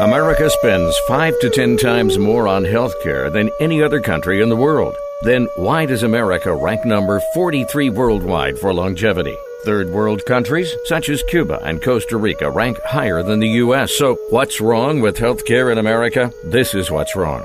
America spends five to ten times more on healthcare than any other country in the world. Then why does America rank number 43 worldwide for longevity? Third world countries, such as Cuba and Costa Rica, rank higher than the U.S. So, what's wrong with healthcare in America? This is what's wrong.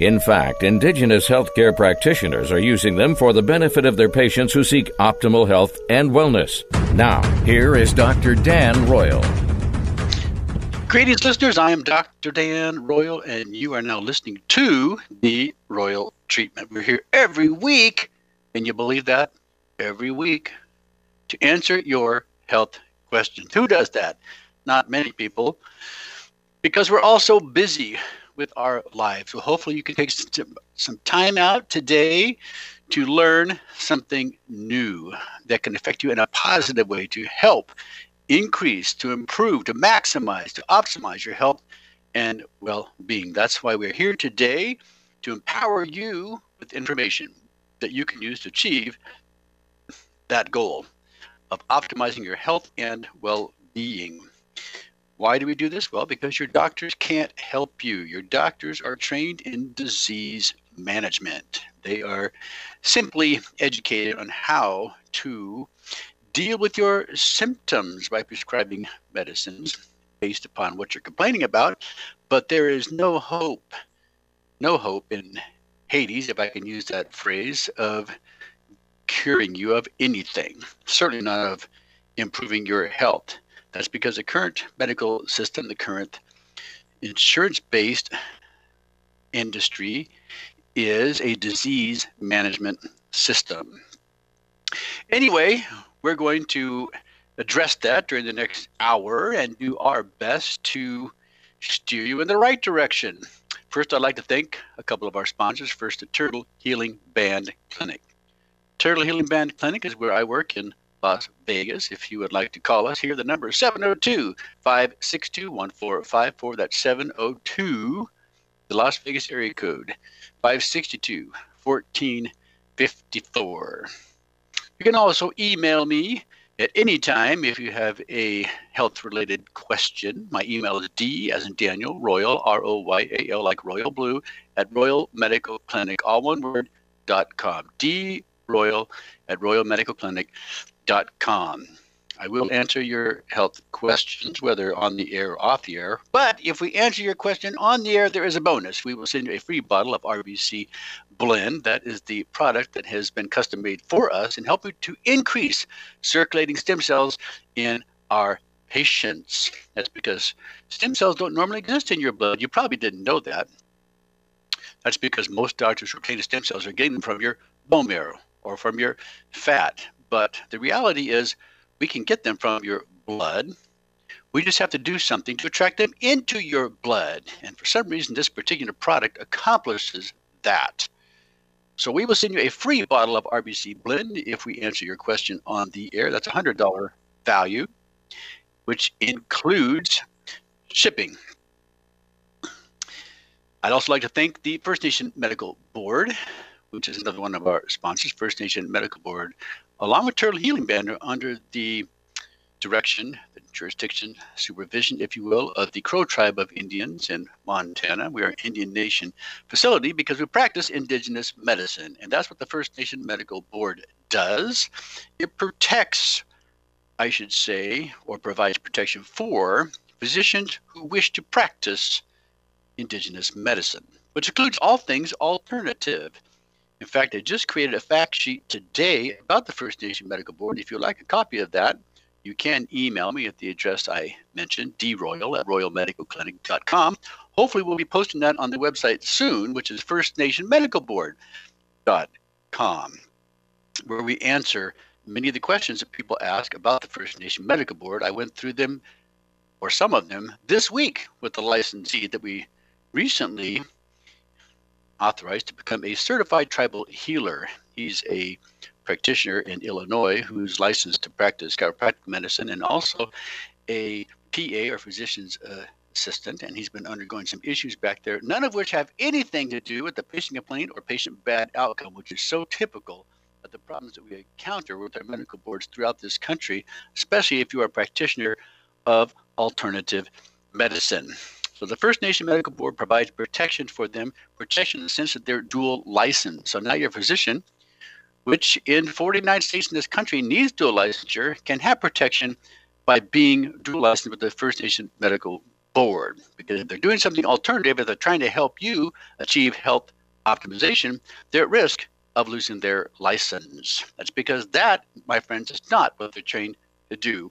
In fact, indigenous healthcare practitioners are using them for the benefit of their patients who seek optimal health and wellness. Now, here is Dr. Dan Royal. Greetings, listeners. I am Dr. Dan Royal, and you are now listening to the Royal Treatment. We're here every week, and you believe that? Every week to answer your health questions. Who does that? Not many people, because we're all so busy with our lives. So hopefully you can take some time out today to learn something new that can affect you in a positive way to help increase, to improve, to maximize, to optimize your health and well-being. That's why we're here today to empower you with information that you can use to achieve that goal of optimizing your health and well-being. Why do we do this? Well, because your doctors can't help you. Your doctors are trained in disease management. They are simply educated on how to deal with your symptoms by prescribing medicines based upon what you're complaining about. But there is no hope, no hope in Hades, if I can use that phrase, of curing you of anything, certainly not of improving your health. That's because the current medical system, the current insurance based industry, is a disease management system. Anyway, we're going to address that during the next hour and do our best to steer you in the right direction. First, I'd like to thank a couple of our sponsors. First, the Turtle Healing Band Clinic. Turtle Healing Band Clinic is where I work in Las Vegas. If you would like to call us here, the number is 702 562 1454. That's 702, the Las Vegas area code, 562 1454. You can also email me at any time if you have a health related question. My email is D as in Daniel Royal, R O Y A L, like Royal Blue, at Royal Medical Clinic, all one word, dot com. D Royal at Royal Medical Clinic com. I will answer your health questions, whether on the air or off the air. But if we answer your question on the air, there is a bonus. We will send you a free bottle of RBC Blend. That is the product that has been custom made for us and helping to increase circulating stem cells in our patients. That's because stem cells don't normally exist in your blood. You probably didn't know that. That's because most doctors who obtain stem cells are getting them from your bone marrow or from your fat. But the reality is, we can get them from your blood. We just have to do something to attract them into your blood. And for some reason, this particular product accomplishes that. So we will send you a free bottle of RBC Blend if we answer your question on the air. That's a $100 value, which includes shipping. I'd also like to thank the First Nation Medical Board, which is another one of our sponsors, First Nation Medical Board along with Turtle Healing Band, are under the direction, the jurisdiction, supervision, if you will, of the Crow Tribe of Indians in Montana. We are an Indian Nation facility because we practice indigenous medicine, and that's what the First Nation Medical Board does. It protects, I should say, or provides protection for physicians who wish to practice indigenous medicine, which includes all things alternative. In fact, I just created a fact sheet today about the First Nation Medical Board. If you'd like a copy of that, you can email me at the address I mentioned, droyal at royalmedicalclinic.com. Hopefully, we'll be posting that on the website soon, which is firstnationmedicalboard.com, where we answer many of the questions that people ask about the First Nation Medical Board. I went through them, or some of them, this week with the licensee that we recently authorized to become a certified tribal healer. He's a practitioner in Illinois who's licensed to practice chiropractic medicine and also a PA or physician's assistant. And he's been undergoing some issues back there, none of which have anything to do with the patient complaint or patient bad outcome, which is so typical of the problems that we encounter with our medical boards throughout this country, especially if you are a practitioner of alternative medicine. So the First Nation Medical Board provides protection for them, protection in the sense that they're dual licensed. So now your physician, which in 49 states in this country needs dual licensure, can have protection by being dual licensed with the First Nation Medical Board. Because if they're doing something alternative, if they're trying to help you achieve health optimization, they're at risk of losing their license. That's because that, my friends, is not what they're trained to do.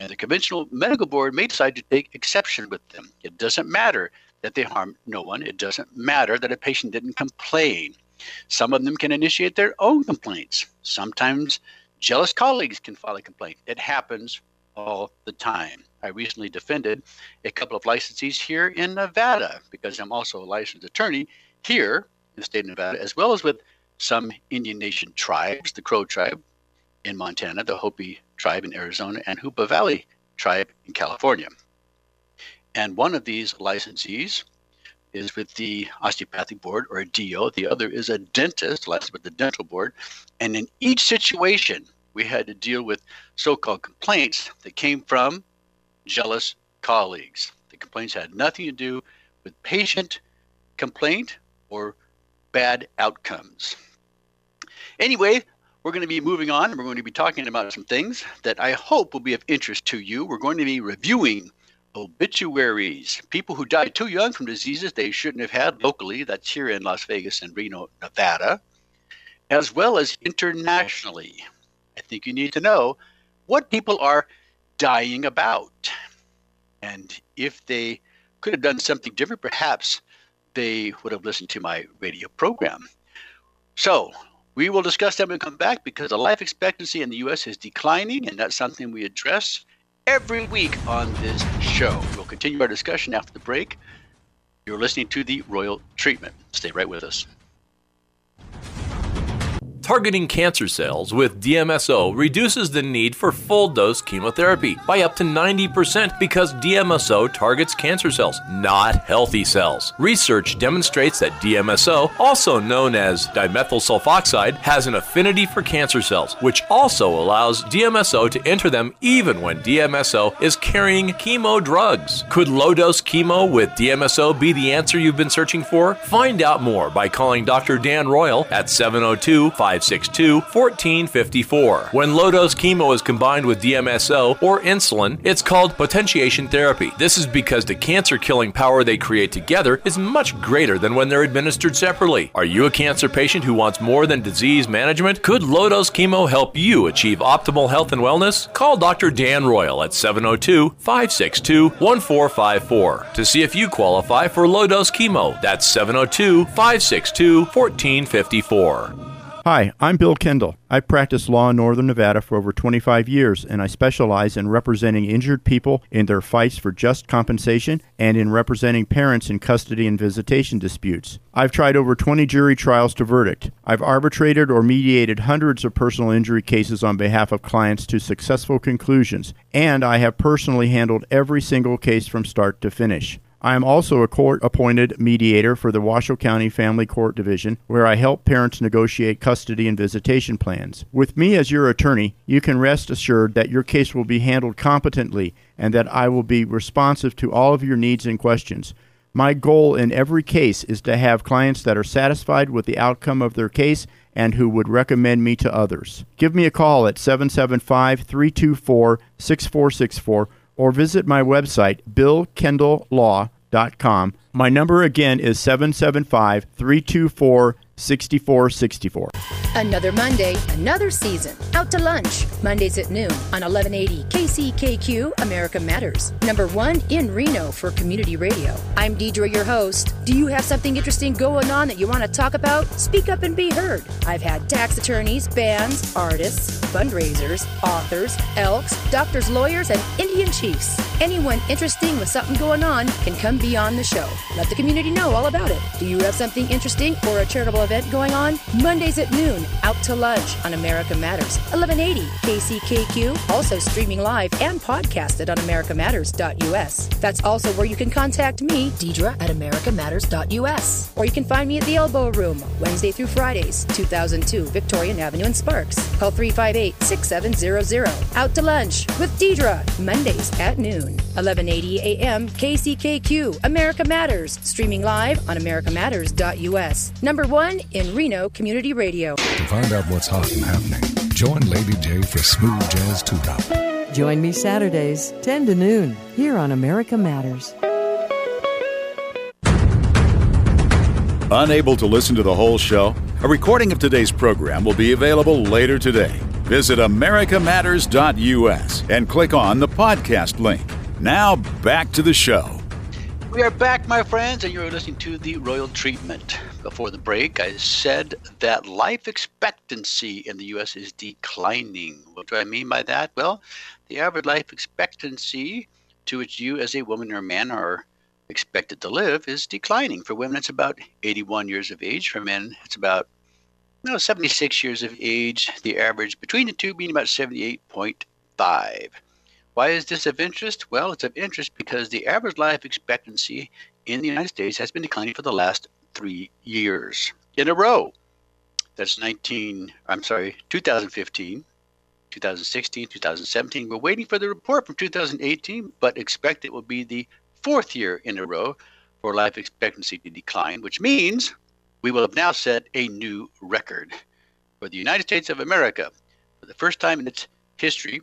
And the conventional medical board may decide to take exception with them. It doesn't matter that they harmed no one. It doesn't matter that a patient didn't complain. Some of them can initiate their own complaints. Sometimes jealous colleagues can file a complaint. It happens all the time. I recently defended a couple of licensees here in Nevada because I'm also a licensed attorney here in the state of Nevada, as well as with some Indian Nation tribes, the Crow tribe in Montana, the Hopi tribe in Arizona, and Hoopa Valley tribe in California. And one of these licensees is with the osteopathic board or a DO. The other is a dentist licensed with the dental board. And in each situation, we had to deal with so called complaints that came from jealous colleagues. The complaints had nothing to do with patient complaint or bad outcomes. Anyway, we're going to be moving on we're going to be talking about some things that I hope will be of interest to you. We're going to be reviewing obituaries, people who died too young from diseases they shouldn't have had locally, that's here in Las Vegas and Reno, Nevada, as well as internationally. I think you need to know what people are dying about. And if they could have done something different, perhaps they would have listened to my radio program. So we will discuss that when we come back because the life expectancy in the U.S. is declining, and that's something we address every week on this show. We'll continue our discussion after the break. You're listening to the Royal Treatment. Stay right with us. Targeting cancer cells with DMSO reduces the need for full dose chemotherapy by up to 90% because DMSO targets cancer cells, not healthy cells. Research demonstrates that DMSO, also known as dimethyl sulfoxide, has an affinity for cancer cells, which also allows DMSO to enter them even when DMSO is carrying chemo drugs. Could low dose chemo with DMSO be the answer you've been searching for? Find out more by calling Dr. Dan Royal at 702 562 1454. When low dose chemo is combined with DMSO or insulin, it's called potentiation therapy. This is because the cancer killing power they create together is much greater than when they're administered separately. Are you a cancer patient who wants more than disease management? Could low dose chemo help you achieve optimal health and wellness? Call Dr. Dan Royal at 702 562 1454 to see if you qualify for low dose chemo. That's 702 562 1454. Hi, I'm Bill Kendall. I've practiced law in Northern Nevada for over 25 years, and I specialize in representing injured people in their fights for just compensation and in representing parents in custody and visitation disputes. I've tried over 20 jury trials to verdict. I've arbitrated or mediated hundreds of personal injury cases on behalf of clients to successful conclusions, and I have personally handled every single case from start to finish. I am also a court appointed mediator for the Washoe County Family Court Division, where I help parents negotiate custody and visitation plans. With me as your attorney, you can rest assured that your case will be handled competently and that I will be responsive to all of your needs and questions. My goal in every case is to have clients that are satisfied with the outcome of their case and who would recommend me to others. Give me a call at 775 324 6464 or visit my website, billkendalllaw.com. My number again is 775 324 6464. Another Monday, another season. Out to lunch. Mondays at noon on 1180 KCKQ America Matters. Number one in Reno for community radio. I'm Deidre, your host. Do you have something interesting going on that you want to talk about? Speak up and be heard. I've had tax attorneys, bands, artists, fundraisers, authors, elks, doctors, lawyers, and Indian chiefs. Anyone interesting with something going on can come be on the show. Let the community know all about it. Do you have something interesting or a charitable event going on? Mondays at noon, out to lunch on America Matters, 1180 KCKQ, also streaming live and podcasted on americamatters.us. That's also where you can contact me, Deidre, at americamatters.us. Or you can find me at the Elbow Room, Wednesday through Fridays, 2002 Victorian Avenue in Sparks. Call 358 6700. Out to lunch with Deidre, Mondays at noon, 1180 a.m. KCKQ, America Matters, streaming live on americamatters.us. Number one in Reno Community Radio. To find out what's hot and happening, join Lady J for Smooth Jazz Tune Up. Join me Saturdays, 10 to noon, here on America Matters. Unable to listen to the whole show? A recording of today's program will be available later today. Visit americamatters.us and click on the podcast link. Now back to the show. We are back, my friends, and you're listening to the Royal Treatment. Before the break, I said that life expectancy in the U.S. is declining. What do I mean by that? Well, the average life expectancy to which you, as a woman or man, are expected to live is declining. For women, it's about 81 years of age. For men, it's about no 76 years of age. The average between the two being about 78.5. Why is this of interest? Well, it's of interest because the average life expectancy in the United States has been declining for the last three years in a row. That's 19, I'm sorry, 2015, 2016, 2017. We're waiting for the report from 2018, but expect it will be the fourth year in a row for life expectancy to decline, which means we will have now set a new record for the United States of America. For the first time in its history,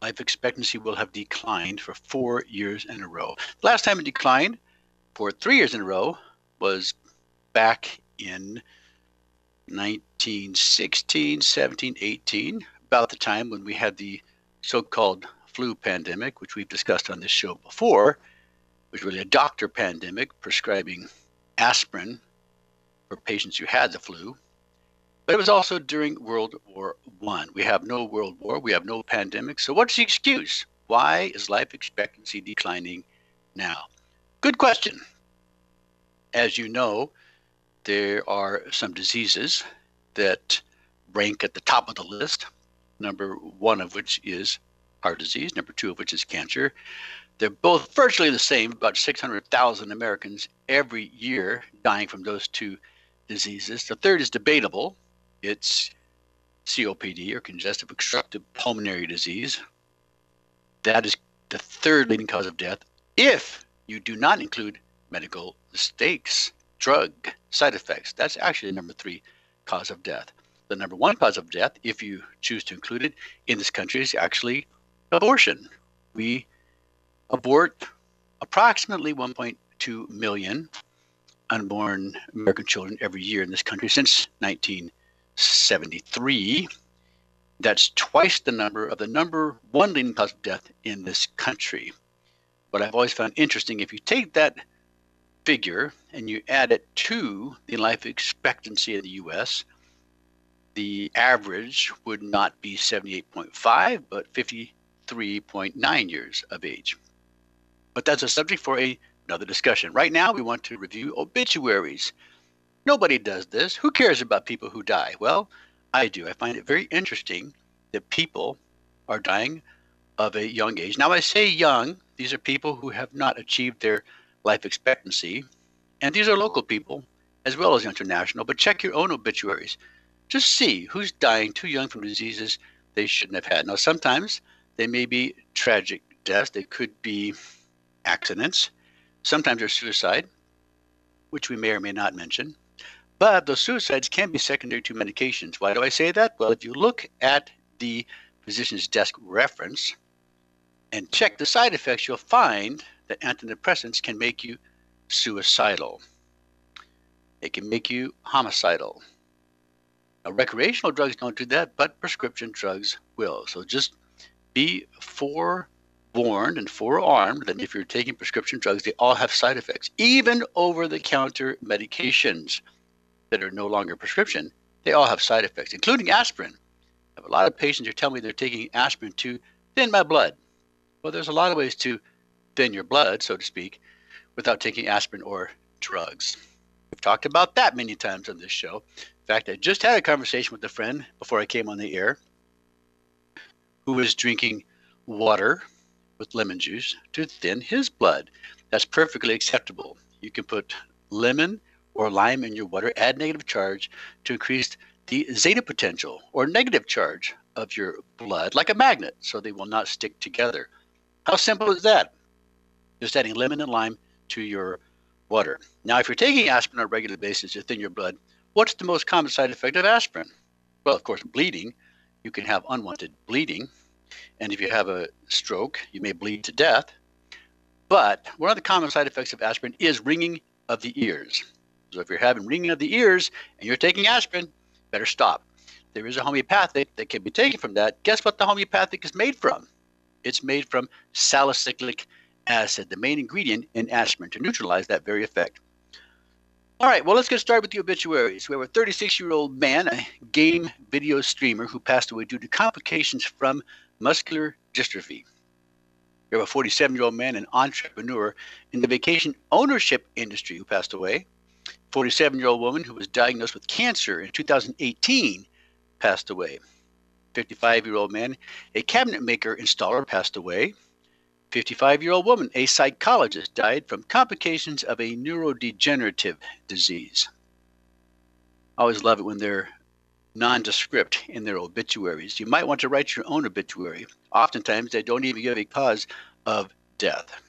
life expectancy will have declined for four years in a row. The last time it declined for three years in a row was back in 1916, 17, 18, about the time when we had the so called flu pandemic, which we've discussed on this show before, which was really a doctor pandemic prescribing aspirin for patients who had the flu. But it was also during World War One. We have no World War, we have no pandemic. So what's the excuse? Why is life expectancy declining now? Good question. As you know, there are some diseases that rank at the top of the list. Number one of which is heart disease, number two of which is cancer. They're both virtually the same, about 600,000 Americans every year dying from those two diseases. The third is debatable. It's COPD or congestive obstructive pulmonary disease. That is the third leading cause of death if you do not include medical mistakes, drug side effects. That's actually the number three cause of death. The number one cause of death, if you choose to include it in this country, is actually abortion. We abort approximately 1.2 million unborn American children every year in this country since 1973. That's twice the number of the number one leading cause of death in this country. But I've always found interesting, if you take that figure and you add it to the life expectancy of the U.S., the average would not be 78.5, but 53.9 years of age. But that's a subject for a, another discussion. Right now, we want to review obituaries. Nobody does this. Who cares about people who die? Well, I do. I find it very interesting that people are dying of a young age. Now, I say young, these are people who have not achieved their life expectancy, and these are local people as well as international. But check your own obituaries. Just see who's dying too young from diseases they shouldn't have had. Now, sometimes they may be tragic deaths, they could be accidents, sometimes they're suicide, which we may or may not mention. But those suicides can be secondary to medications. Why do I say that? Well, if you look at the physician's desk reference and check the side effects, you'll find that antidepressants can make you suicidal. It can make you homicidal. Now, recreational drugs don't do that, but prescription drugs will. So just be forewarned and forearmed that if you're taking prescription drugs, they all have side effects. Even over the counter medications that are no longer prescription, they all have side effects, including aspirin. I have a lot of patients who tell me they're taking aspirin to thin my blood. Well, there's a lot of ways to thin your blood, so to speak, without taking aspirin or drugs. We've talked about that many times on this show. In fact, I just had a conversation with a friend before I came on the air who was drinking water with lemon juice to thin his blood. That's perfectly acceptable. You can put lemon or lime in your water, add negative charge to increase the zeta potential or negative charge of your blood like a magnet so they will not stick together. How simple is that? Just adding lemon and lime to your water. Now, if you're taking aspirin on a regular basis to thin your blood, what's the most common side effect of aspirin? Well, of course, bleeding. You can have unwanted bleeding. And if you have a stroke, you may bleed to death. But one of the common side effects of aspirin is ringing of the ears. So if you're having ringing of the ears and you're taking aspirin, better stop. There is a homeopathic that can be taken from that. Guess what the homeopathic is made from? It's made from salicylic acid, the main ingredient in aspirin, to neutralize that very effect. All right, well, let's get started with the obituaries. We have a 36 year old man, a game video streamer, who passed away due to complications from muscular dystrophy. We have a 47 year old man, an entrepreneur in the vacation ownership industry, who passed away. 47 year old woman who was diagnosed with cancer in 2018 passed away. 55 year old man, a cabinet maker installer, passed away. 55 year old woman, a psychologist, died from complications of a neurodegenerative disease. I always love it when they're nondescript in their obituaries. You might want to write your own obituary. Oftentimes, they don't even give a cause of death.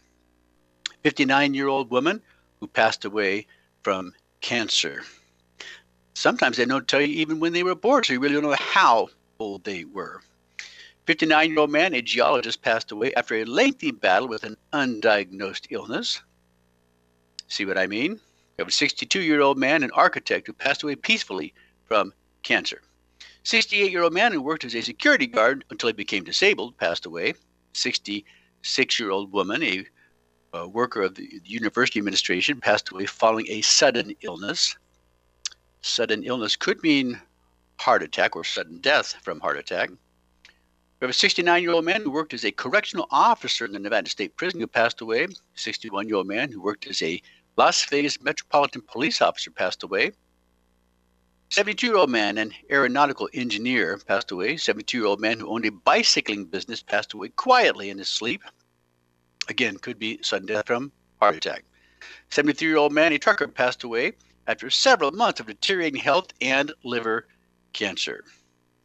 59 year old woman who passed away from cancer. Sometimes they don't tell you even when they were born, so you really don't know how old they were. 59 year old man, a geologist, passed away after a lengthy battle with an undiagnosed illness. See what I mean? We have a 62 year old man, an architect, who passed away peacefully from cancer. 68 year old man who worked as a security guard until he became disabled passed away. 66 year old woman, a, a worker of the university administration, passed away following a sudden illness. Sudden illness could mean heart attack or sudden death from heart attack. We have a 69 year old man who worked as a correctional officer in the Nevada State Prison who passed away. 61 year old man who worked as a Las Vegas Metropolitan Police officer passed away. 72 year old man, an aeronautical engineer, passed away. 72 year old man who owned a bicycling business passed away quietly in his sleep. Again, could be sudden death from heart attack. 73 year old man, a trucker, passed away after several months of deteriorating health and liver cancer.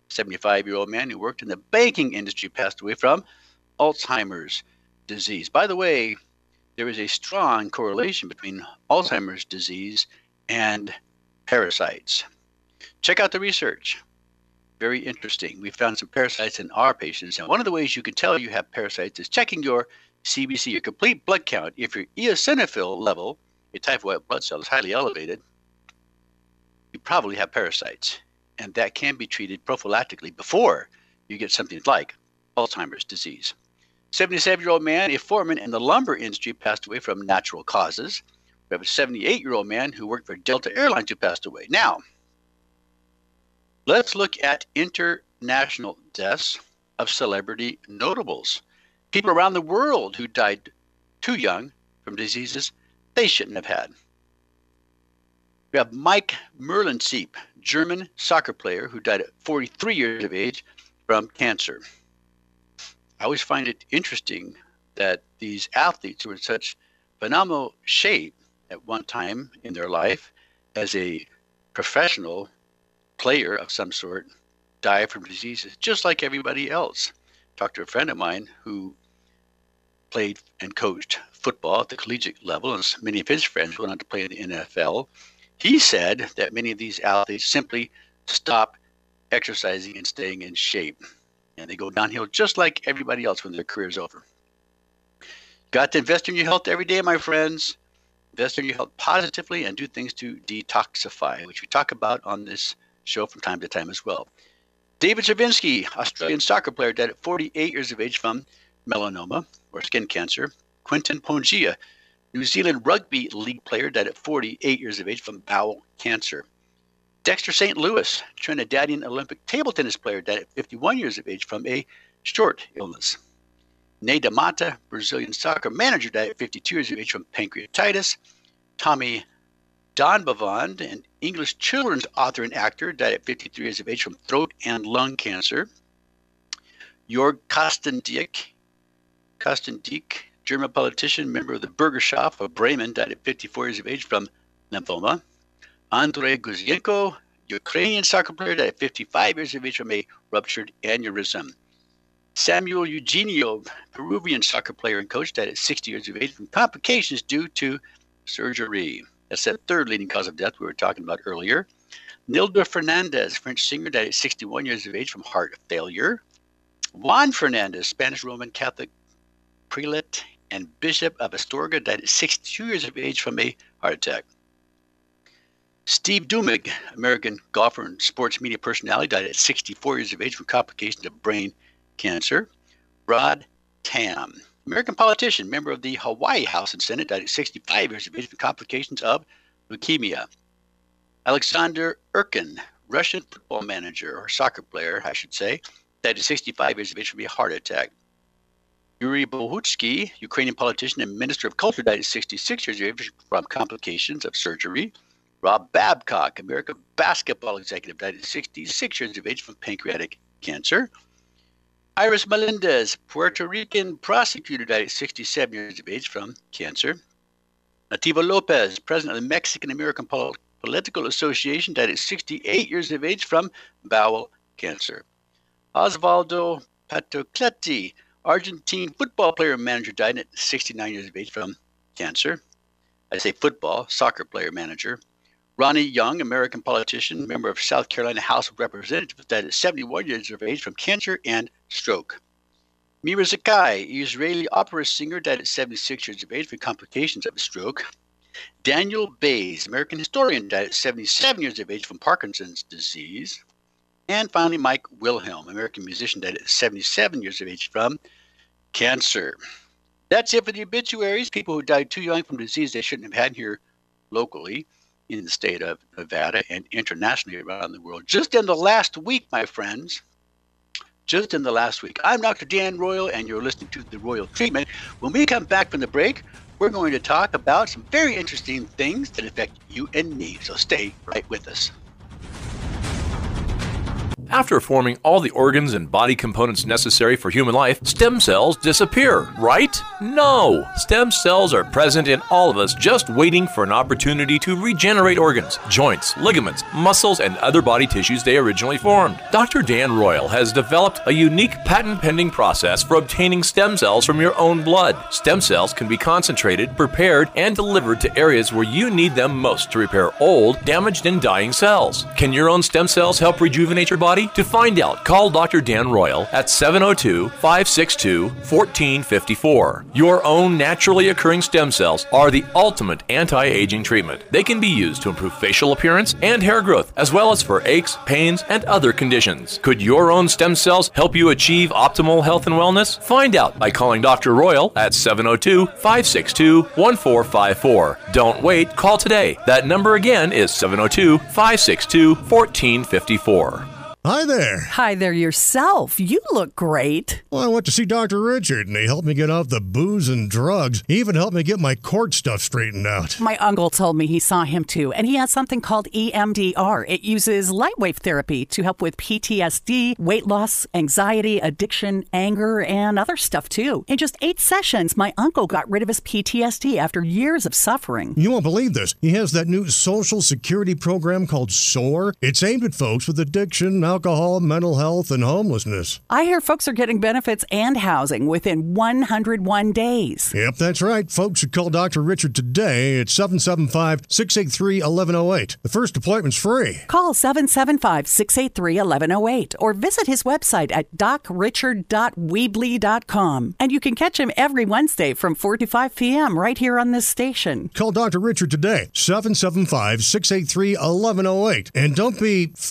75 year old man who worked in the banking industry passed away from Alzheimer's disease. By the way, there is a strong correlation between Alzheimer's disease and parasites. Check out the research. Very interesting. We found some parasites in our patients, and one of the ways you can tell you have parasites is checking your CBC, your complete blood count. If your eosinophil level, a type of white blood cell, is highly elevated, you probably have parasites and that can be treated prophylactically before you get something like Alzheimer's disease. 77 year old man, a foreman in the lumber industry, passed away from natural causes. We have a 78 year old man who worked for Delta Airlines who passed away. Now, let's look at international deaths of celebrity notables. People around the world who died too young from diseases they shouldn't have had. We have Mike Merlensiep, German soccer player who died at 43 years of age from cancer. I always find it interesting that these athletes who were in such phenomenal shape at one time in their life as a professional player of some sort die from diseases just like everybody else. Talked to a friend of mine who played and coached football at the collegiate level, and many of his friends went on to play in the NFL. He said that many of these athletes simply stop exercising and staying in shape, and they go downhill just like everybody else when their career is over. Got to invest in your health every day, my friends. invest in your health positively, and do things to detoxify, which we talk about on this show from time to time as well. David Chavinsky, Australian soccer player, died at 48 years of age from melanoma or skin cancer. Quentin Pongia, New Zealand rugby league player, died at 48 years of age from bowel cancer. Dexter St. Louis, Trinidadian Olympic table tennis player, died at 51 years of age from a short illness. Ney Mata, Brazilian soccer manager, died at 52 years of age from pancreatitis. Tommy Donbavand, an English children's author and actor, died at 53 years of age from throat and lung cancer. Jörg Kastendiek, Kastendiek, German politician, member of the Bürgerschaft of Bremen, died at 54 years of age from lymphoma. Andrei Guzyenko, Ukrainian soccer player, died at 55 years of age from a ruptured aneurysm. Samuel Eugenio, Peruvian soccer player and coach, died at 60 years of age from complications due to surgery. That's that third leading cause of death we were talking about earlier. Nilda Fernandez, French singer, died at 61 years of age from heart failure. Juan Fernandez, Spanish Roman Catholic prelate and bishop of Astorga, died at 62 years of age from a heart attack. Steve Dumig, American golfer and sports media personality, died at 64 years of age from complications of brain cancer. Rod Tam, American politician, member of the Hawaii House and Senate, died at 65 years of age from complications of leukemia. Alexander Irkhin, Russian football manager or soccer player, I should say, died at 65 years of age from a heart attack. Yuri Bohutsky, Ukrainian politician and minister of culture, died at 66 years of age from complications of surgery. Rob Babcock, American basketball executive, died at 66 years of age from pancreatic cancer. Iris Melendez, Puerto Rican prosecutor, died at 67 years of age from cancer. Nativo Lopez, president of the Mexican American Pol- Political Association, died at 68 years of age from bowel cancer. Osvaldo Patocletti, Argentine football player and manager, died at 69 years of age from cancer. I say football, soccer player manager. Ronnie Young, American politician, member of South Carolina House of Representatives, died at 71 years of age from cancer and stroke. Mira Zakai, Israeli opera singer, died at 76 years of age from complications of a stroke. Daniel Bays, American historian, died at 77 years of age from Parkinson's disease. And finally, Mike Wilhelm, American musician, died at 77 years of age from cancer. That's it for the obituaries. People who died too young from disease they shouldn't have had here locally in the state of Nevada and internationally around the world. Just in the last week, my friends, just in the last week. I'm Dr. Dan Royal, and you're listening to The Royal Treatment. When we come back from the break, we're going to talk about some very interesting things that affect you and me. So stay right with us. After forming all the organs and body components necessary for human life, stem cells disappear, right? No! Stem cells are present in all of us, just waiting for an opportunity to regenerate organs, joints, ligaments, muscles, and other body tissues they originally formed. Dr. Dan Royal has developed a unique patent pending process for obtaining stem cells from your own blood. Stem cells can be concentrated, prepared, and delivered to areas where you need them most to repair old, damaged, and dying cells. Can your own stem cells help rejuvenate your body? To find out, call Dr. Dan Royal at 702 562 1454. Your own naturally occurring stem cells are the ultimate anti aging treatment. They can be used to improve facial appearance and hair growth, as well as for aches, pains, and other conditions. Could your own stem cells help you achieve optimal health and wellness? Find out by calling Dr. Royal at 702 562 1454. Don't wait, call today. That number again is 702 562 1454. Hi there. Hi there yourself. You look great. Well, I went to see Dr. Richard and he helped me get off the booze and drugs. He even helped me get my court stuff straightened out. My uncle told me he saw him too, and he has something called EMDR. It uses light wave therapy to help with PTSD, weight loss, anxiety, addiction, anger, and other stuff too. In just eight sessions, my uncle got rid of his PTSD after years of suffering. You won't believe this. He has that new social security program called SOAR. It's aimed at folks with addiction, alcohol, mental health, and homelessness. I hear folks are getting benefits and housing within 101 days. Yep, that's right. Folks should call Dr. Richard today at 775 683 1108. The first appointment's free. Call 775 683 1108 or visit his website at docrichard.weebly.com. And you can catch him every Wednesday from 4 to 5 p.m. right here on this station. Call Dr. Richard today, 775 683 1108. And don't be f-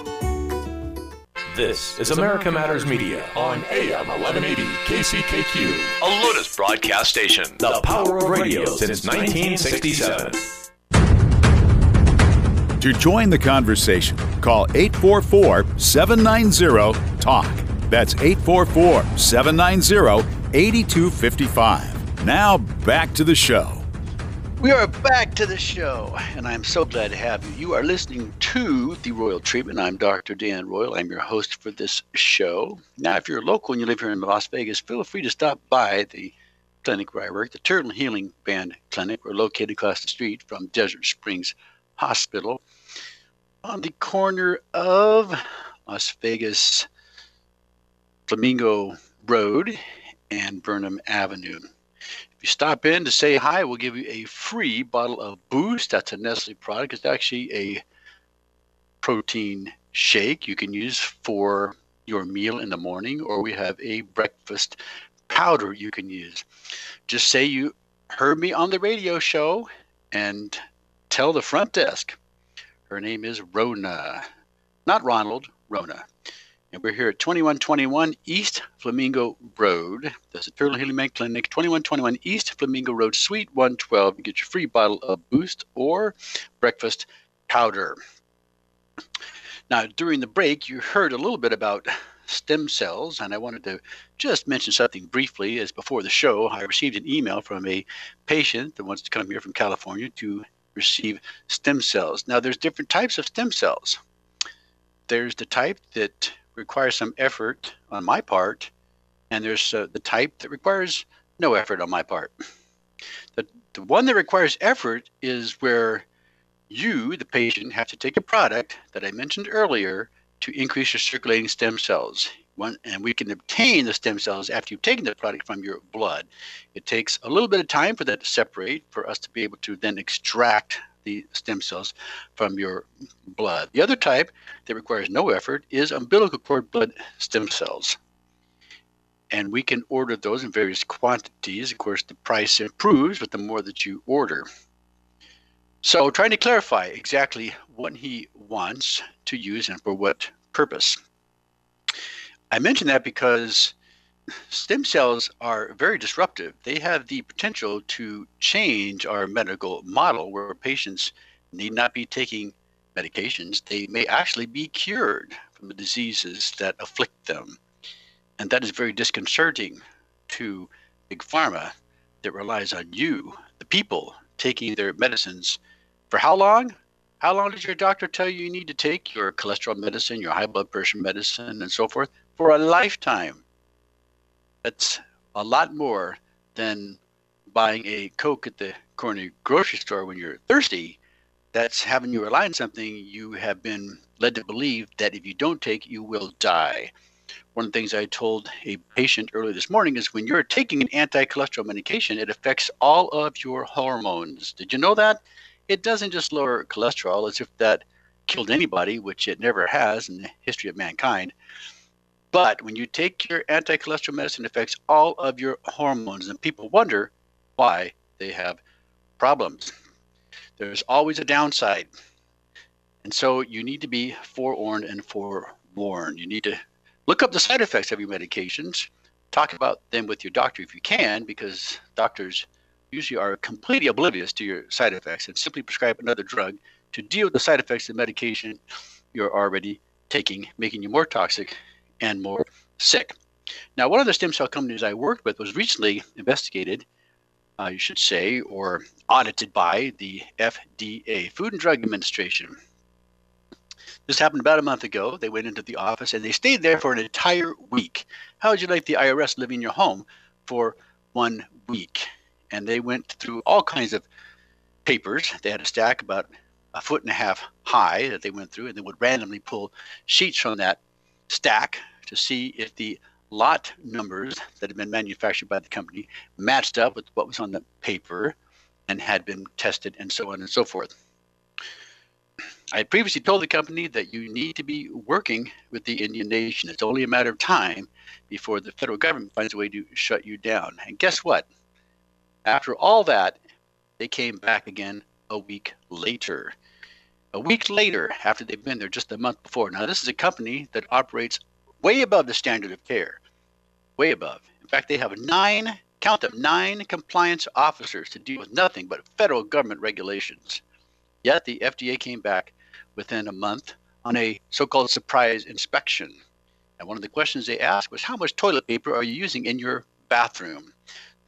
This is America Matters Media on AM 1180 KCKQ, a Lotus broadcast station. The power of radio since 1967. To join the conversation, call 844 790 TALK. That's 844 790 8255. Now back to the show. We are back to the show, and I'm so glad to have you. You are listening to The Royal Treatment. I'm Dr. Dan Royal. I'm your host for this show. Now, if you're local and you live here in Las Vegas, feel free to stop by the clinic where I work, the Turtle Healing Band Clinic. We're located across the street from Desert Springs Hospital on the corner of Las Vegas Flamingo Road and Burnham Avenue. You stop in to say hi, we'll give you a free bottle of Boost. That's a Nestle product. It's actually a protein shake you can use for your meal in the morning, or we have a breakfast powder you can use. Just say you heard me on the radio show and tell the front desk. Her name is Rona, not Ronald, Rona. And we're here at 2121 East Flamingo Road. That's the Turtle Healing Med Clinic, 2121 East Flamingo Road, Suite 112. You get your free bottle of Boost or breakfast powder. Now, during the break, you heard a little bit about stem cells, and I wanted to just mention something briefly. As before the show, I received an email from a patient that wants to come here from California to receive stem cells. Now, there's different types of stem cells. There's the type that requires some effort on my part, and there's uh, the type that requires no effort on my part. The, the one that requires effort is where you, the patient, have to take a product that I mentioned earlier to increase your circulating stem cells. One, and we can obtain the stem cells after you've taken the product from your blood. It takes a little bit of time for that to separate, for us to be able to then extract the stem cells from your blood. The other type that requires no effort is umbilical cord blood stem cells. And we can order those in various quantities. Of course, the price improves with the more that you order. So, trying to clarify exactly what he wants to use and for what purpose. I mention that because stem cells are very disruptive. They have the potential to change our medical model where patients need not be taking medications. They may actually be cured from the diseases that afflict them. And that is very disconcerting to Big Pharma that relies on you, the people, taking their medicines for how long? How long does your doctor tell you you need to take your cholesterol medicine, your high blood pressure medicine, and so forth? For a lifetime. That's a lot more than buying a Coke at the corner grocery store when you're thirsty. That's having you rely on something you have been led to believe that if you don't take, you will die. One of the things I told a patient earlier this morning is when you're taking an anti cholesterol medication, it affects all of your hormones. Did you know that? It doesn't just lower cholesterol, as if that killed anybody, which it never has in the history of mankind. But when you take your anti cholesterol medicine, it affects all of your hormones, and people wonder why they have problems. There's always a downside. And so you need to be forewarned and forewarned. You need to look up the side effects of your medications, talk about them with your doctor if you can, because doctors usually are completely oblivious to your side effects and simply prescribe another drug to deal with the side effects of the medication you're already taking, making you more toxic and more sick. Now, one of the stem cell companies I worked with was recently investigated, uh, you should say, or audited by the FDA, Food and Drug Administration. This happened about a month ago. They went into the office and they stayed there for an entire week. How would you like the IRS living in your home for one week? And they went through all kinds of papers. They had a stack about a foot and a half high that they went through, and they would randomly pull sheets from that stack to see if the lot numbers that had been manufactured by the company matched up with what was on the paper and had been tested, and so on and so forth. I had previously told the company that you need to be working with the Indian nation. It's only a matter of time before the federal government finds a way to shut you down. And guess what? After all that, they came back again a week later. A week later, after they've been there just a month before. Now, this is a company that operates way above the standard of care, way above. In fact, they have nine, count them, nine compliance officers to deal with nothing but federal government regulations. Yet the FDA came back within a month on a so called surprise inspection. And one of the questions they asked was, How much toilet paper are you using in your bathroom?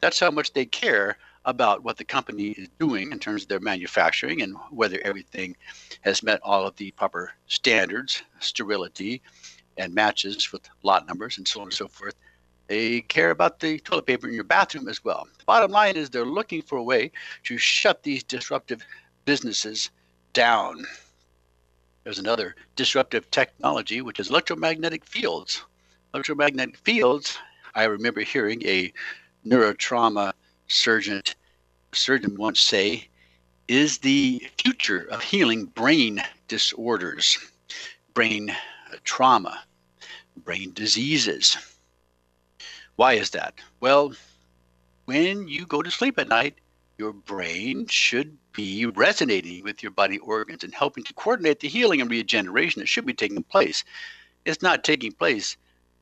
That's how much they care about what the company is doing in terms of their manufacturing and whether everything has met all of the proper standards, sterility, and matches with lot numbers and so on and so forth. They care about the toilet paper in your bathroom as well. The bottom line is they're looking for a way to shut these disruptive businesses down. There's another disruptive technology, which is electromagnetic fields. Electromagnetic fields, I remember hearing a neurotrauma surgeon surgeon once say is the future of healing brain disorders, brain trauma, brain diseases. Why is that? Well, when you go to sleep at night, your brain should be resonating with your body organs and helping to coordinate the healing and regeneration that should be taking place. It's not taking place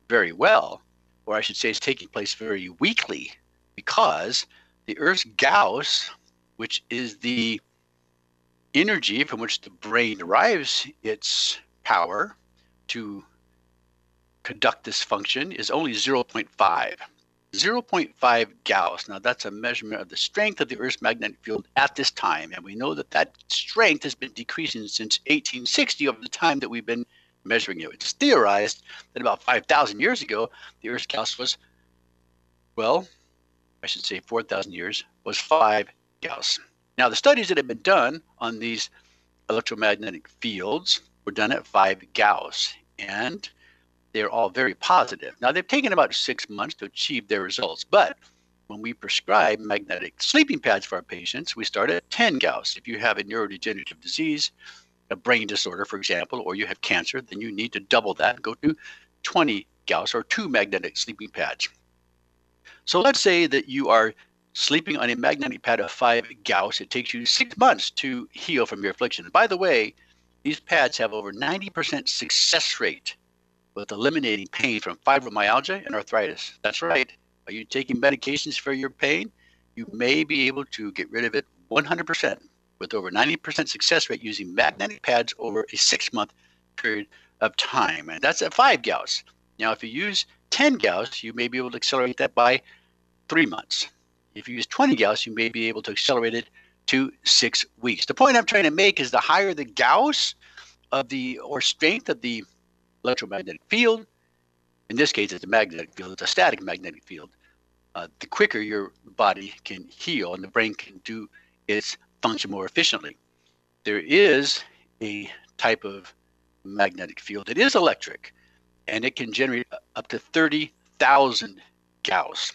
very well, or I should say, it's taking place very weakly because the Earth's Gauss, which is the energy from which the brain derives its power to conduct this function, is only 0.5. 0.5 Gauss. Now, that's a measurement of the strength of the Earth's magnetic field at this time. And we know that that strength has been decreasing since 1860 over the time that we've been measuring it. It's theorized that about 5,000 years ago, the Earth's Gauss was, well, I should say 4,000 years, was 5 Gauss. Now, the studies that have been done on these electromagnetic fields were done at 5 Gauss, and they're all very positive. Now, they've taken about six months to achieve their results, but when we prescribe magnetic sleeping pads for our patients, we start at 10 Gauss. If you have a neurodegenerative disease, a brain disorder, for example, or you have cancer, then you need to double that and go to 20 Gauss or two magnetic sleeping pads. So let's say that you are sleeping on a magnetic pad of 5 Gauss. It takes you six months to heal from your affliction. By the way, these pads have over 90% success rate with eliminating pain from fibromyalgia and arthritis. That's right. Are you taking medications for your pain? You may be able to get rid of it 100% with over 90% success rate using magnetic pads over a six month period of time. And that's at 5 Gauss. Now, if you use 10 Gauss, you may be able to accelerate that by three months. If you use 20 Gauss, you may be able to accelerate it to six weeks. The point I'm trying to make is the higher the Gauss of the or strength of the electromagnetic field, in this case it's a magnetic field, it's a static magnetic field, uh, the quicker your body can heal and the brain can do its function more efficiently. There is a type of magnetic field that is electric and it can generate up to 30,000 Gauss.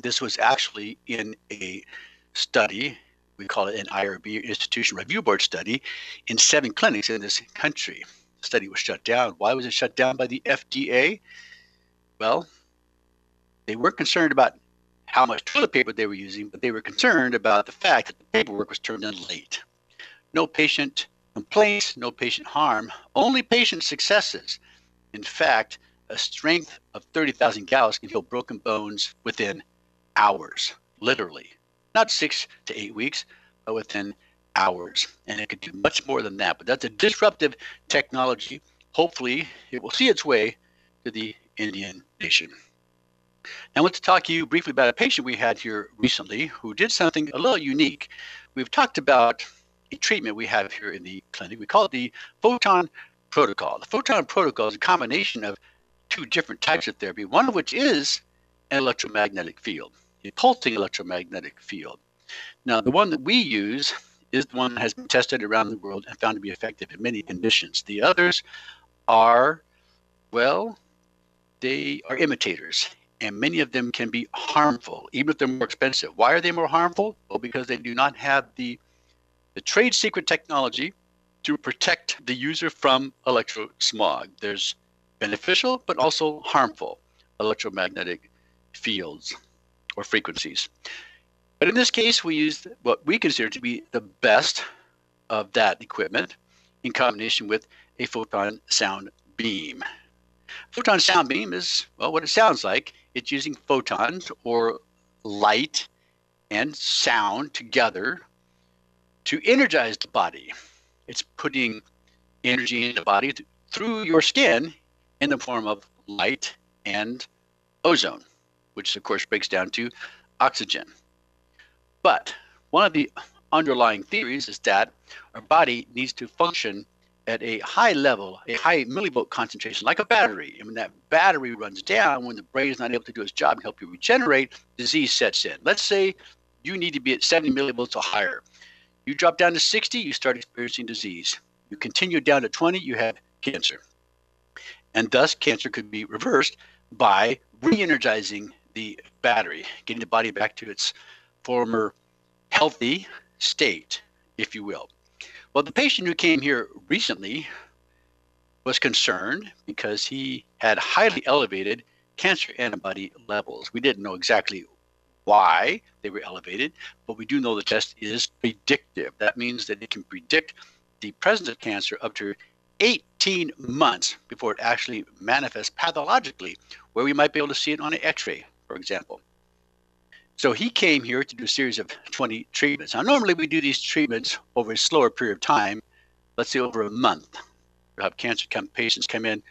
This was actually in a study we call it an IRB institution review board study in seven clinics in this country. The study was shut down. Why was it shut down by the FDA? Well, they weren't concerned about how much toilet paper they were using, but they were concerned about the fact that the paperwork was turned in late. No patient complaints, no patient harm, only patient successes. In fact, a strength of 30,000 Gauss can heal broken bones within hours, literally. Not six to eight weeks, but within hours. And it could do much more than that. But that's a disruptive technology. Hopefully, it will see its way to the Indian nation. Now, I want to talk to you briefly about a patient we had here recently who did something a little unique. We've talked about a treatment we have here in the clinic. We call it the photon protocol. The photon protocol is a combination of two different types of therapy, one of which is an electromagnetic field, pulsing electromagnetic field. Now, the one that we use is the one that has been tested around the world and found to be effective in many conditions. The others are, well, they are imitators, and many of them can be harmful, even if they're more expensive. Why are they more harmful? Well, because they do not have the the trade secret technology to protect the user from electrosmog. There's beneficial but also harmful electromagnetic fields or frequencies. But in this case, we used what we consider to be the best of that equipment in combination with a photon sound beam. Photon sound beam is, well, what it sounds like. It's using photons or light and sound together to energize the body. It's putting energy in the body through your skin in the form of light and ozone, which of course breaks down to oxygen. But one of the underlying theories is that our body needs to function at a high level, a high millivolt concentration, like a battery. And when that battery runs down, when the brain is not able to do its job and help you regenerate, disease sets in. Let's say you need to be at 70 millivolts or higher. You drop down to 60, you start experiencing disease. You continue down to 20, you have cancer. And thus, cancer could be reversed by re energizing the battery, getting the body back to its former healthy state, if you will. Well, the patient who came here recently was concerned because he had highly elevated cancer antibody levels. We didn't know exactly why they were elevated, but we do know the test is predictive. That means that it can predict the presence of cancer up to 18 months before it actually manifests pathologically, where we might be able to see it on an x ray, for example. So he came here to do a series of 20 treatments. Now, normally we do these treatments over a slower period of time, let's say over a month. We'll have cancer come, patients come in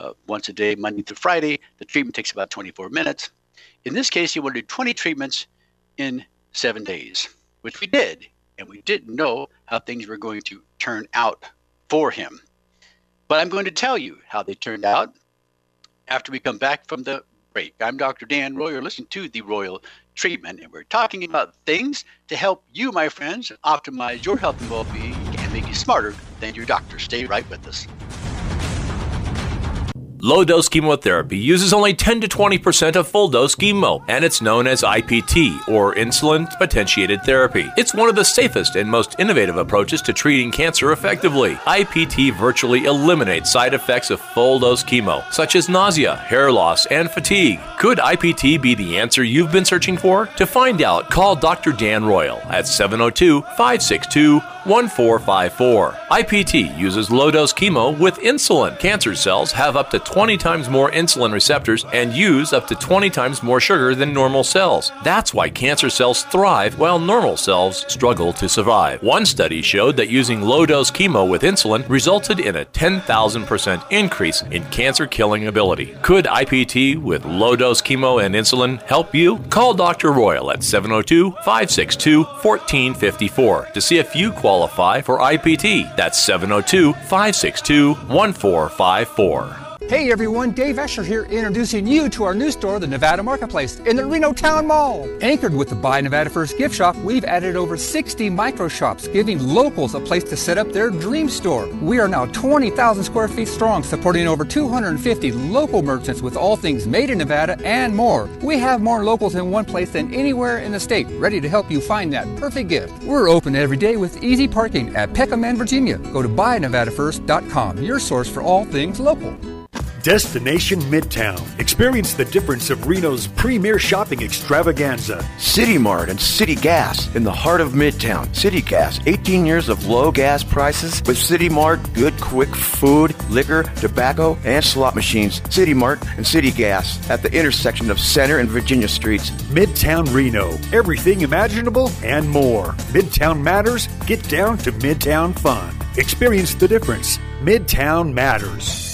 uh, once a day, Monday through Friday. The treatment takes about 24 minutes. In this case, he wanted to do 20 treatments in seven days, which we did. And we didn't know how things were going to turn out for him. But I'm going to tell you how they turned out after we come back from the break. I'm Dr. Dan Royal. You're to the Royal Treatment, and we're talking about things to help you, my friends, optimize your health and well being and make you smarter than your doctor. Stay right with us. Low dose chemotherapy uses only 10 to 20% of full dose chemo, and it's known as IPT, or insulin potentiated therapy. It's one of the safest and most innovative approaches to treating cancer effectively. IPT virtually eliminates side effects of full dose chemo, such as nausea, hair loss, and fatigue. Could IPT be the answer you've been searching for? To find out, call Dr. Dan Royal at 702 562 1454. IPT uses low dose chemo with insulin. Cancer cells have up to 20 times more insulin receptors and use up to 20 times more sugar than normal cells. That's why cancer cells thrive while normal cells struggle to survive. One study showed that using low dose chemo with insulin resulted in a 10,000% increase in cancer killing ability. Could IPT with low dose chemo and insulin help you? Call Dr. Royal at 702 562 1454 to see if you qualify qualify for IPT. That's 702 562 1454. Hey everyone, Dave Escher here introducing you to our new store, the Nevada Marketplace, in the Reno Town Mall. Anchored with the Buy Nevada First gift shop, we've added over 60 micro shops, giving locals a place to set up their dream store. We are now 20,000 square feet strong, supporting over 250 local merchants with all things made in Nevada and more. We have more locals in one place than anywhere in the state, ready to help you find that perfect gift. We're open every day with easy parking at Peckham and Virginia. Go to buynevadafirst.com, your source for all things local. Destination Midtown. Experience the difference of Reno's premier shopping extravaganza. City Mart and City Gas in the heart of Midtown. City Gas, 18 years of low gas prices with City Mart, good quick food, liquor, tobacco, and slot machines. City Mart and City Gas at the intersection of Center and Virginia Streets. Midtown Reno. Everything imaginable and more. Midtown matters. Get down to Midtown Fun. Experience the difference. Midtown matters.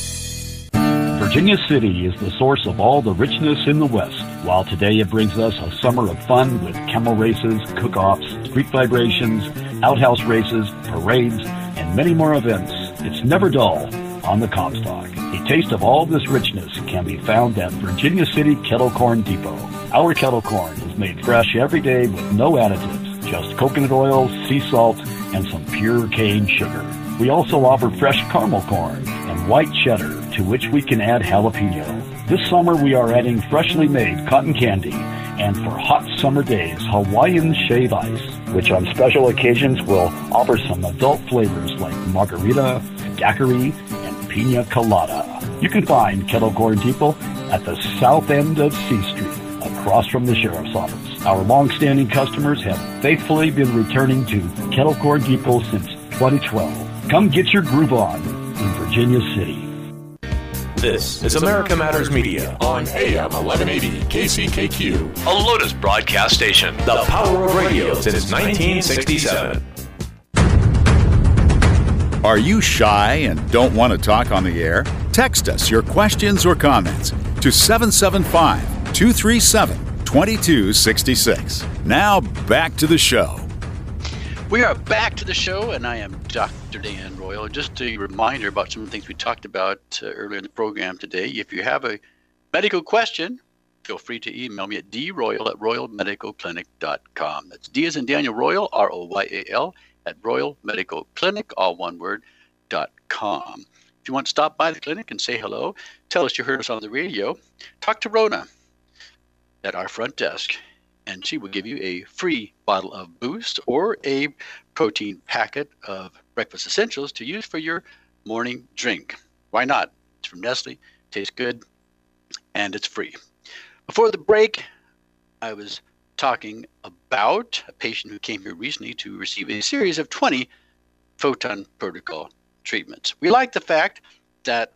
Virginia City is the source of all the richness in the West. While today it brings us a summer of fun with camel races, cook-offs, street vibrations, outhouse races, parades, and many more events, it's never dull on the Comstock. A taste of all this richness can be found at Virginia City Kettle Corn Depot. Our kettle corn is made fresh every day with no additives, just coconut oil, sea salt, and some pure cane sugar. We also offer fresh caramel corn and white cheddar to which we can add jalapeno. This summer we are adding freshly made cotton candy and for hot summer days, Hawaiian shave ice, which on special occasions will offer some adult flavors like margarita, daiquiri, and pina colada. You can find Kettle Corn Depot at the south end of C Street, across from the sheriff's office. Our long-standing customers have faithfully been returning to Kettle Corn Depot since 2012. Come get your groove on in Virginia City. This is America Matters Media on AM 1180 KCKQ, a Lotus broadcast station. The power of radio since 1967. Are you shy and don't want to talk on the air? Text us your questions or comments to 775 237 2266. Now back to the show. We are back to the show, and I am Dr. Dan Royal. Just a reminder about some of the things we talked about uh, earlier in the program today. If you have a medical question, feel free to email me at droyal at royalmedicalclinic.com. That's D as in Daniel Royal, R O Y A L, at Royal Medical Clinic, all one word, dot com. If you want to stop by the clinic and say hello, tell us you heard us on the radio, talk to Rona at our front desk and she will give you a free bottle of Boost or a protein packet of breakfast essentials to use for your morning drink. Why not? It's from Nestle, tastes good, and it's free. Before the break, I was talking about a patient who came here recently to receive a series of 20 photon protocol treatments. We like the fact that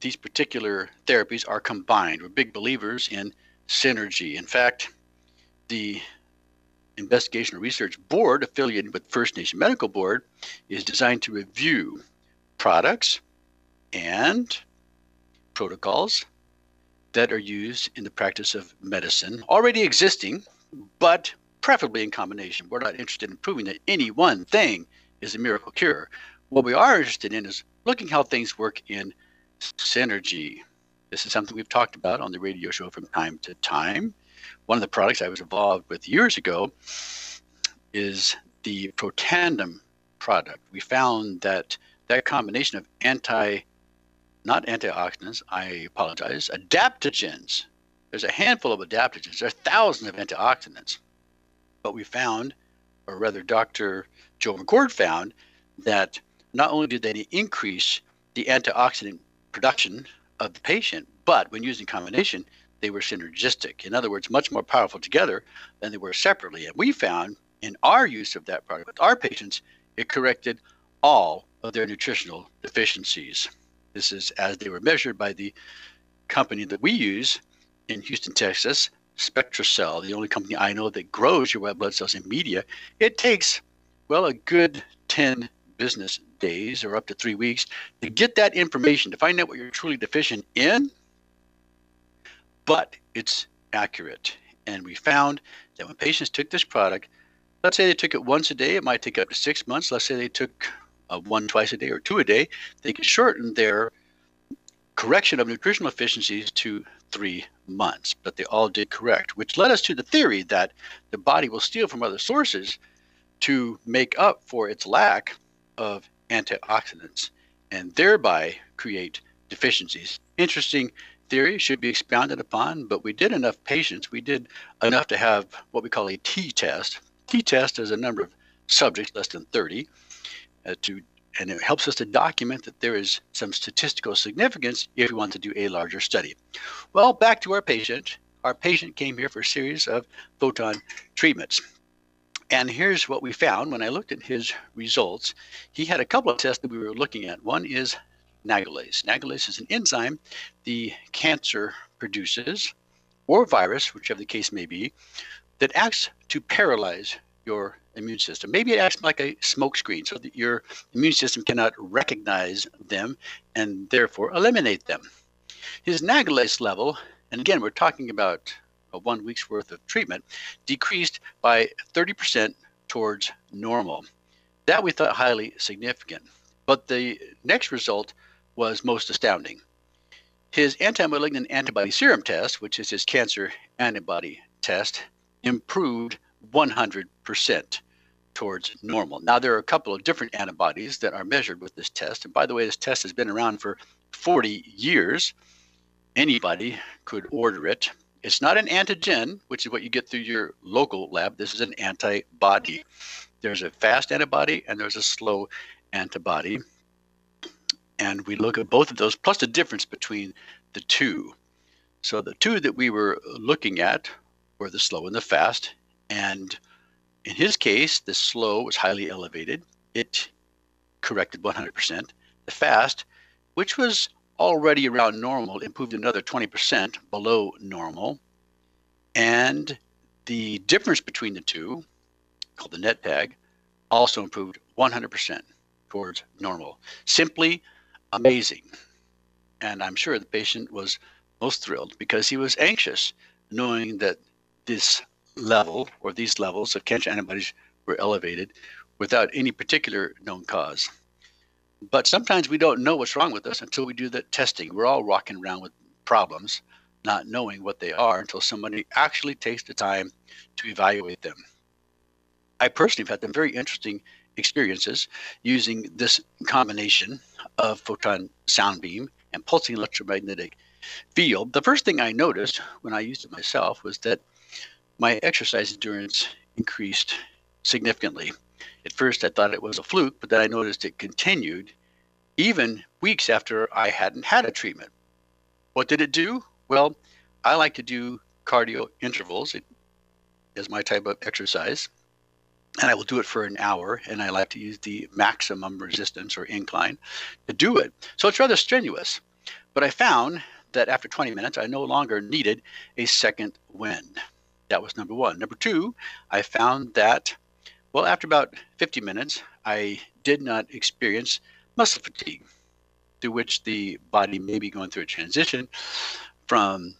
these particular therapies are combined. We're big believers in synergy. In fact, the Investigational Research Board, affiliated with First Nation Medical Board, is designed to review products and protocols that are used in the practice of medicine already existing, but preferably in combination. We're not interested in proving that any one thing is a miracle cure. What we are interested in is looking how things work in synergy. This is something we've talked about on the radio show from time to time one of the products I was involved with years ago is the Protandim product. We found that that combination of anti, not antioxidants, I apologize, adaptogens. There's a handful of adaptogens. There are thousands of antioxidants. But we found, or rather, Dr. Joe McCord found, that not only did they increase the antioxidant production of the patient, but when used in combination, they were synergistic. In other words, much more powerful together than they were separately. And we found in our use of that product with our patients, it corrected all of their nutritional deficiencies. This is as they were measured by the company that we use in Houston, Texas, SpectraCell, the only company I know that grows your white blood cells in media. It takes, well, a good 10 business days or up to three weeks to get that information, to find out what you're truly deficient in but it's accurate. And we found that when patients took this product, let's say they took it once a day, it might take up to six months. Let's say they took uh, one twice a day or two a day, they could shorten their correction of nutritional deficiencies to three months, but they all did correct, which led us to the theory that the body will steal from other sources to make up for its lack of antioxidants and thereby create deficiencies. Interesting theory should be expounded upon, but we did enough patients. We did enough to have what we call a T test. T test is a number of subjects, less than 30, uh, to and it helps us to document that there is some statistical significance if we want to do a larger study. Well, back to our patient. Our patient came here for a series of photon treatments. And here's what we found when I looked at his results. He had a couple of tests that we were looking at. One is nagalase. Nagalase is an enzyme the cancer produces, or virus, whichever the case may be, that acts to paralyze your immune system. Maybe it acts like a smokescreen so that your immune system cannot recognize them and therefore eliminate them. His nagalase level, and again, we're talking about a one week's worth of treatment, decreased by 30% towards normal. That we thought highly significant. But the next result was most astounding. His anti malignin antibody serum test, which is his cancer antibody test, improved 100% towards normal. Now, there are a couple of different antibodies that are measured with this test. And by the way, this test has been around for 40 years. Anybody could order it. It's not an antigen, which is what you get through your local lab. This is an antibody. There's a fast antibody and there's a slow antibody. And we look at both of those, plus the difference between the two. So the two that we were looking at were the slow and the fast. And in his case, the slow was highly elevated. It corrected 100%. The fast, which was already around normal, improved another 20% below normal. And the difference between the two, called the net tag, also improved 100% towards normal. Simply amazing. And I'm sure the patient was most thrilled because he was anxious knowing that this level or these levels of cancer antibodies were elevated without any particular known cause. But sometimes we don't know what's wrong with us until we do the testing. We're all walking around with problems, not knowing what they are until somebody actually takes the time to evaluate them. I personally have had some very interesting experiences using this combination of photon sound beam and pulsing electromagnetic field. The first thing I noticed when I used it myself was that my exercise endurance increased significantly. At first, I thought it was a fluke, but then I noticed it continued even weeks after I hadn't had a treatment. What did it do? Well, I like to do cardio intervals. It is my type of exercise. And I will do it for an hour, and I like to use the maximum resistance or incline to do it. So it's rather strenuous. But I found that after 20 minutes, I no longer needed a second wind. That was number one. Number two, I found that, well, after about 50 minutes, I did not experience muscle fatigue, through which the body may be going through a transition from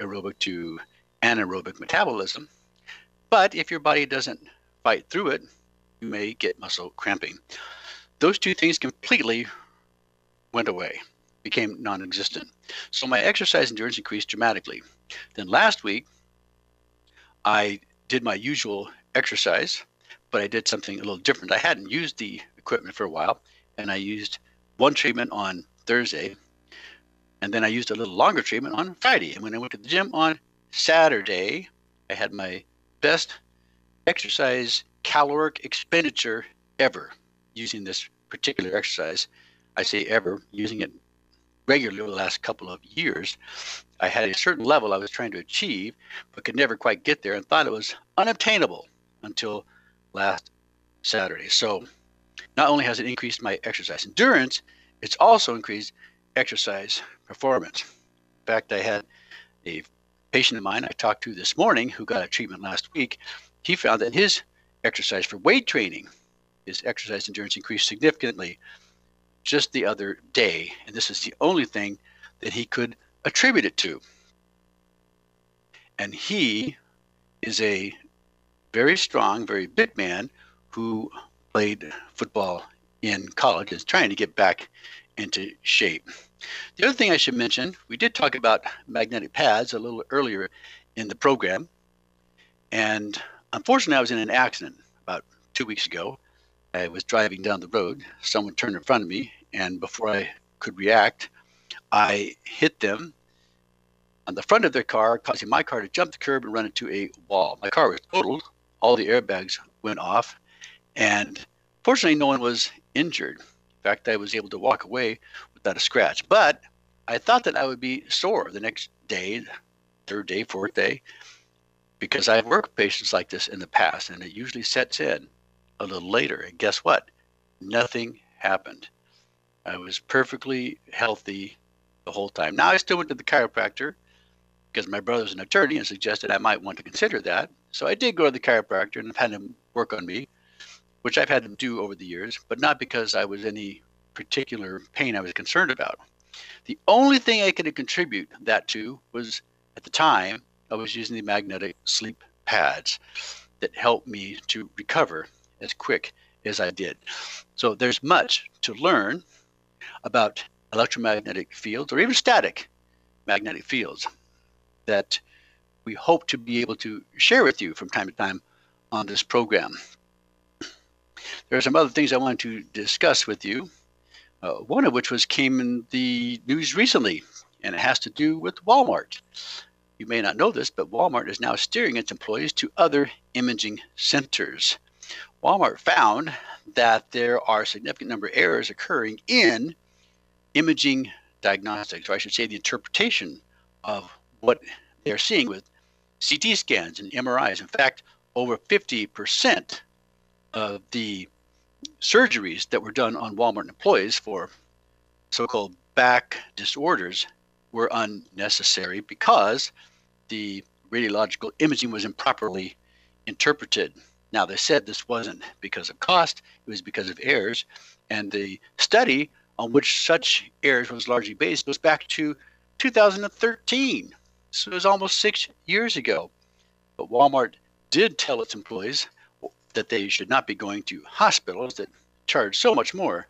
aerobic to anaerobic metabolism. But if your body doesn't fight through it, you may get muscle cramping. Those two things completely went away, became non existent. So my exercise endurance increased dramatically. Then last week, I did my usual exercise, but I did something a little different. I hadn't used the equipment for a while, and I used one treatment on Thursday, and then I used a little longer treatment on Friday. And when I went to the gym on Saturday, I had my best exercise caloric expenditure ever using this particular exercise. I say ever, using it regularly over the last couple of years. I had a certain level I was trying to achieve, but could never quite get there and thought it was unobtainable until last Saturday. So not only has it increased my exercise endurance, it's also increased exercise performance. In fact, I had a patient of mine I talked to this morning who got a treatment last week. He found that his exercise for weight training, his exercise endurance increased significantly just the other day. And this is the only thing that he could attribute it to. And he is a very strong, very big man who played football in college, and is trying to get back into shape. The other thing I should mention, we did talk about magnetic pads a little earlier in the program. And unfortunately, I was in an accident about two weeks ago. I was driving down the road. Someone turned in front of me, and before I could react, I hit them on the front of their car, causing my car to jump the curb and run into a wall. My car was totaled. All the airbags went off. And fortunately, no one was injured. In fact, I was able to walk away without a scratch. But I thought that I would be sore the next day, third day, fourth day, because I've worked with patients like this in the past, and it usually sets in a little later. And guess what? Nothing happened. I was perfectly healthy the whole time. Now I still went to the chiropractor because my brother's an attorney and suggested I might want to consider that. So I did go to the chiropractor and had him work on me, which I've had him do over the years, but not because I was any particular pain I was concerned about. The only thing I could contribute that to was at the time I was using the magnetic sleep pads that helped me to recover as quick as I did. So there's much to learn about electromagnetic fields or even static magnetic fields that we hope to be able to share with you from time to time on this program. There are some other things I wanted to discuss with you, uh, one of which was came in the news recently, and it has to do with Walmart. You may not know this, but Walmart is now steering its employees to other imaging centers. Walmart found that there are a significant number of errors occurring in imaging diagnostics, or I should say the interpretation of what they're seeing with CT scans and MRIs. In fact, over 50% of the surgeries that were done on Walmart employees for so called back disorders were unnecessary because the radiological imaging was improperly interpreted. Now, they said this wasn't because of cost, it was because of errors. And the study on which such errors was largely based goes back to 2013. So it was almost six years ago. But Walmart did tell its employees that they should not be going to hospitals that charge so much more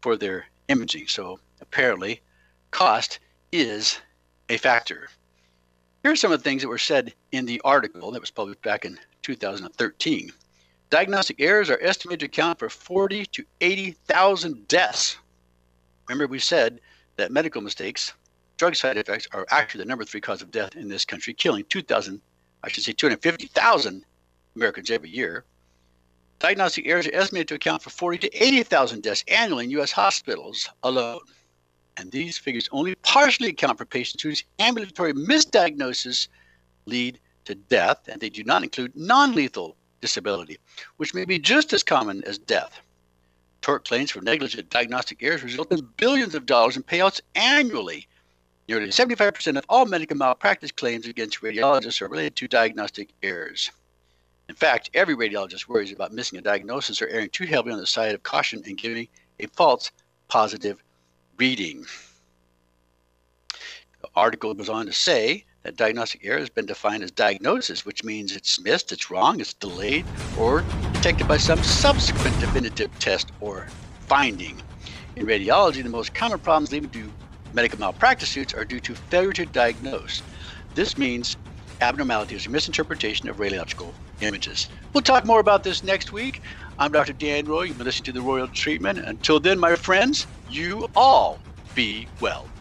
for their imaging. So apparently, cost is a factor. Here are some of the things that were said in the article that was published back in 2013. Diagnostic errors are estimated to account for 40 to 80,000 deaths. Remember, we said that medical mistakes drug side effects are actually the number three cause of death in this country, killing 2,000, I should say 250,000 Americans every year. Diagnostic errors are estimated to account for 40 to 80,000 deaths annually in U.S. hospitals alone. And these figures only partially account for patients whose ambulatory misdiagnosis lead to death, and they do not include non lethal disability, which may be just as common as death. Tort claims for negligent diagnostic errors result in billions of dollars in payouts annually Nearly 75% of all medical malpractice claims against radiologists are related to diagnostic errors. In fact, every radiologist worries about missing a diagnosis or erring too heavily on the side of caution and giving a false positive reading. The article goes on to say that diagnostic error has been defined as diagnosis, which means it's missed, it's wrong, it's delayed, or detected by some subsequent definitive test or finding. In radiology, the most common problems leading to Medical malpractice suits are due to failure to diagnose. This means abnormalities or misinterpretation of radiological images. We'll talk more about this next week. I'm Dr. Dan Royal. You've been listening to the Royal Treatment. Until then, my friends, you all be well.